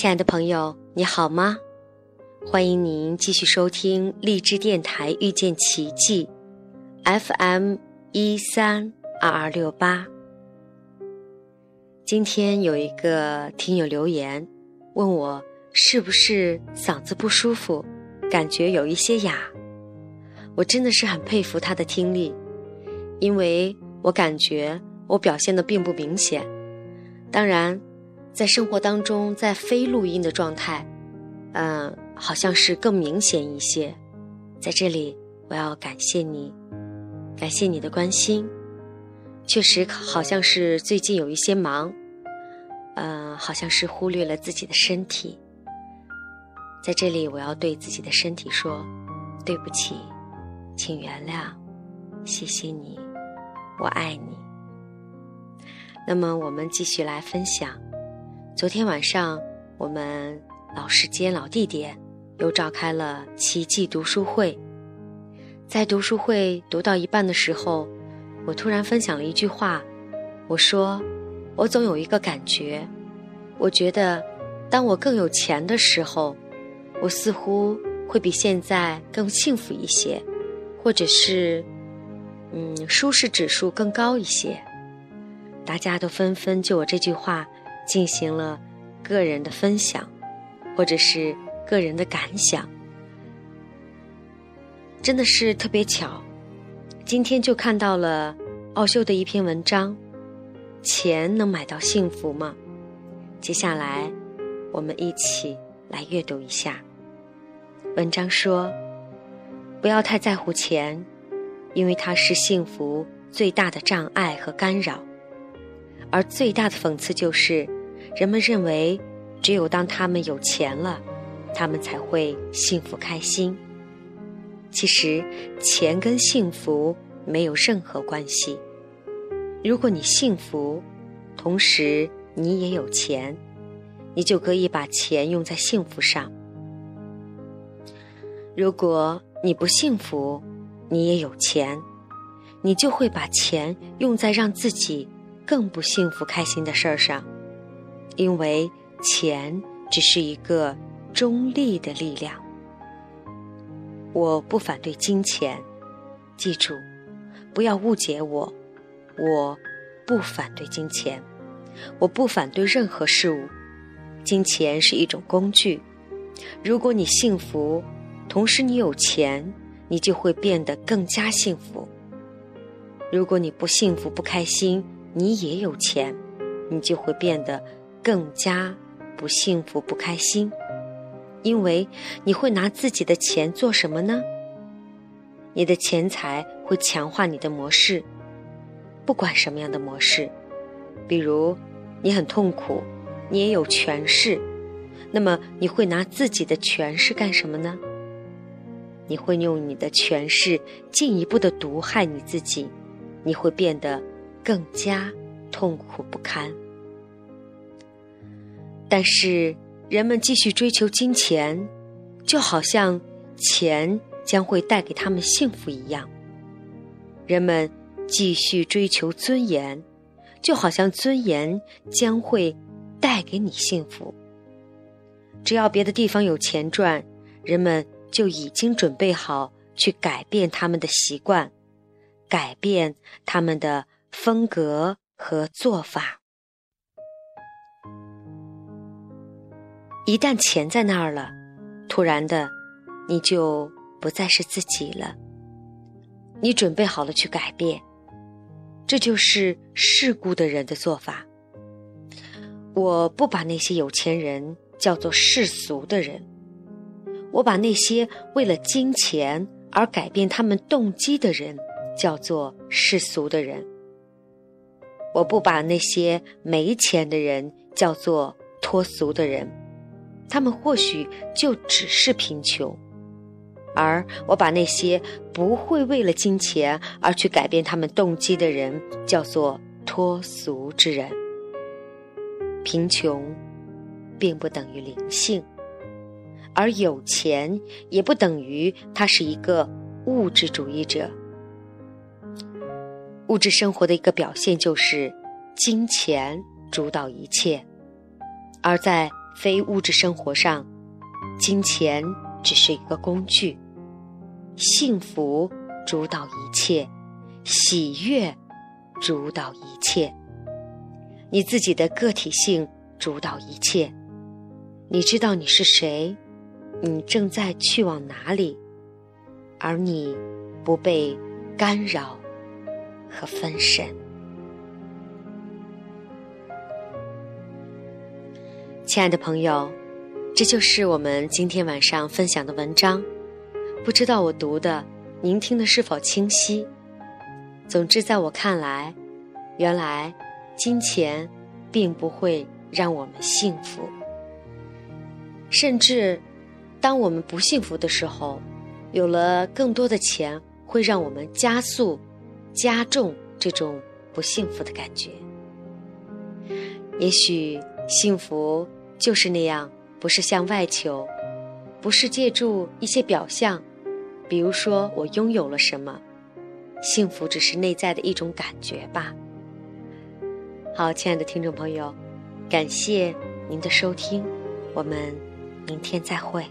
亲爱的朋友，你好吗？欢迎您继续收听励志电台遇见奇迹，FM 一三二二六八。今天有一个听友留言，问我是不是嗓子不舒服，感觉有一些哑。我真的是很佩服他的听力，因为我感觉我表现的并不明显。当然。在生活当中，在非录音的状态，嗯，好像是更明显一些。在这里，我要感谢你，感谢你的关心。确实，好像是最近有一些忙，嗯，好像是忽略了自己的身体。在这里，我要对自己的身体说对不起，请原谅，谢谢你，我爱你。那么，我们继续来分享。昨天晚上，我们老时间老地点又召开了奇迹读书会。在读书会读到一半的时候，我突然分享了一句话，我说：“我总有一个感觉，我觉得，当我更有钱的时候，我似乎会比现在更幸福一些，或者是，嗯，舒适指数更高一些。”大家都纷纷就我这句话。进行了个人的分享，或者是个人的感想，真的是特别巧。今天就看到了奥修的一篇文章：“钱能买到幸福吗？”接下来，我们一起来阅读一下。文章说：“不要太在乎钱，因为它是幸福最大的障碍和干扰，而最大的讽刺就是。”人们认为，只有当他们有钱了，他们才会幸福开心。其实，钱跟幸福没有任何关系。如果你幸福，同时你也有钱，你就可以把钱用在幸福上；如果你不幸福，你也有钱，你就会把钱用在让自己更不幸福开心的事儿上。因为钱只是一个中立的力量，我不反对金钱，记住，不要误解我，我不反对金钱，我不反对任何事物，金钱是一种工具。如果你幸福，同时你有钱，你就会变得更加幸福。如果你不幸福不开心，你也有钱，你就会变得。更加不幸福、不开心，因为你会拿自己的钱做什么呢？你的钱财会强化你的模式，不管什么样的模式。比如，你很痛苦，你也有权势，那么你会拿自己的权势干什么呢？你会用你的权势进一步的毒害你自己，你会变得更加痛苦不堪。但是，人们继续追求金钱，就好像钱将会带给他们幸福一样；人们继续追求尊严，就好像尊严将会带给你幸福。只要别的地方有钱赚，人们就已经准备好去改变他们的习惯，改变他们的风格和做法。一旦钱在那儿了，突然的，你就不再是自己了。你准备好了去改变，这就是世故的人的做法。我不把那些有钱人叫做世俗的人，我把那些为了金钱而改变他们动机的人叫做世俗的人。我不把那些没钱的人叫做脱俗的人。他们或许就只是贫穷，而我把那些不会为了金钱而去改变他们动机的人叫做脱俗之人。贫穷并不等于灵性，而有钱也不等于他是一个物质主义者。物质生活的一个表现就是金钱主导一切，而在。非物质生活上，金钱只是一个工具，幸福主导一切，喜悦主导一切，你自己的个体性主导一切。你知道你是谁，你正在去往哪里，而你不被干扰和分神。亲爱的朋友，这就是我们今天晚上分享的文章。不知道我读的您听的是否清晰？总之，在我看来，原来金钱并不会让我们幸福。甚至，当我们不幸福的时候，有了更多的钱，会让我们加速、加重这种不幸福的感觉。也许幸福就是那样，不是向外求，不是借助一些表象，比如说我拥有了什么，幸福只是内在的一种感觉吧。好，亲爱的听众朋友，感谢您的收听，我们。明天再会。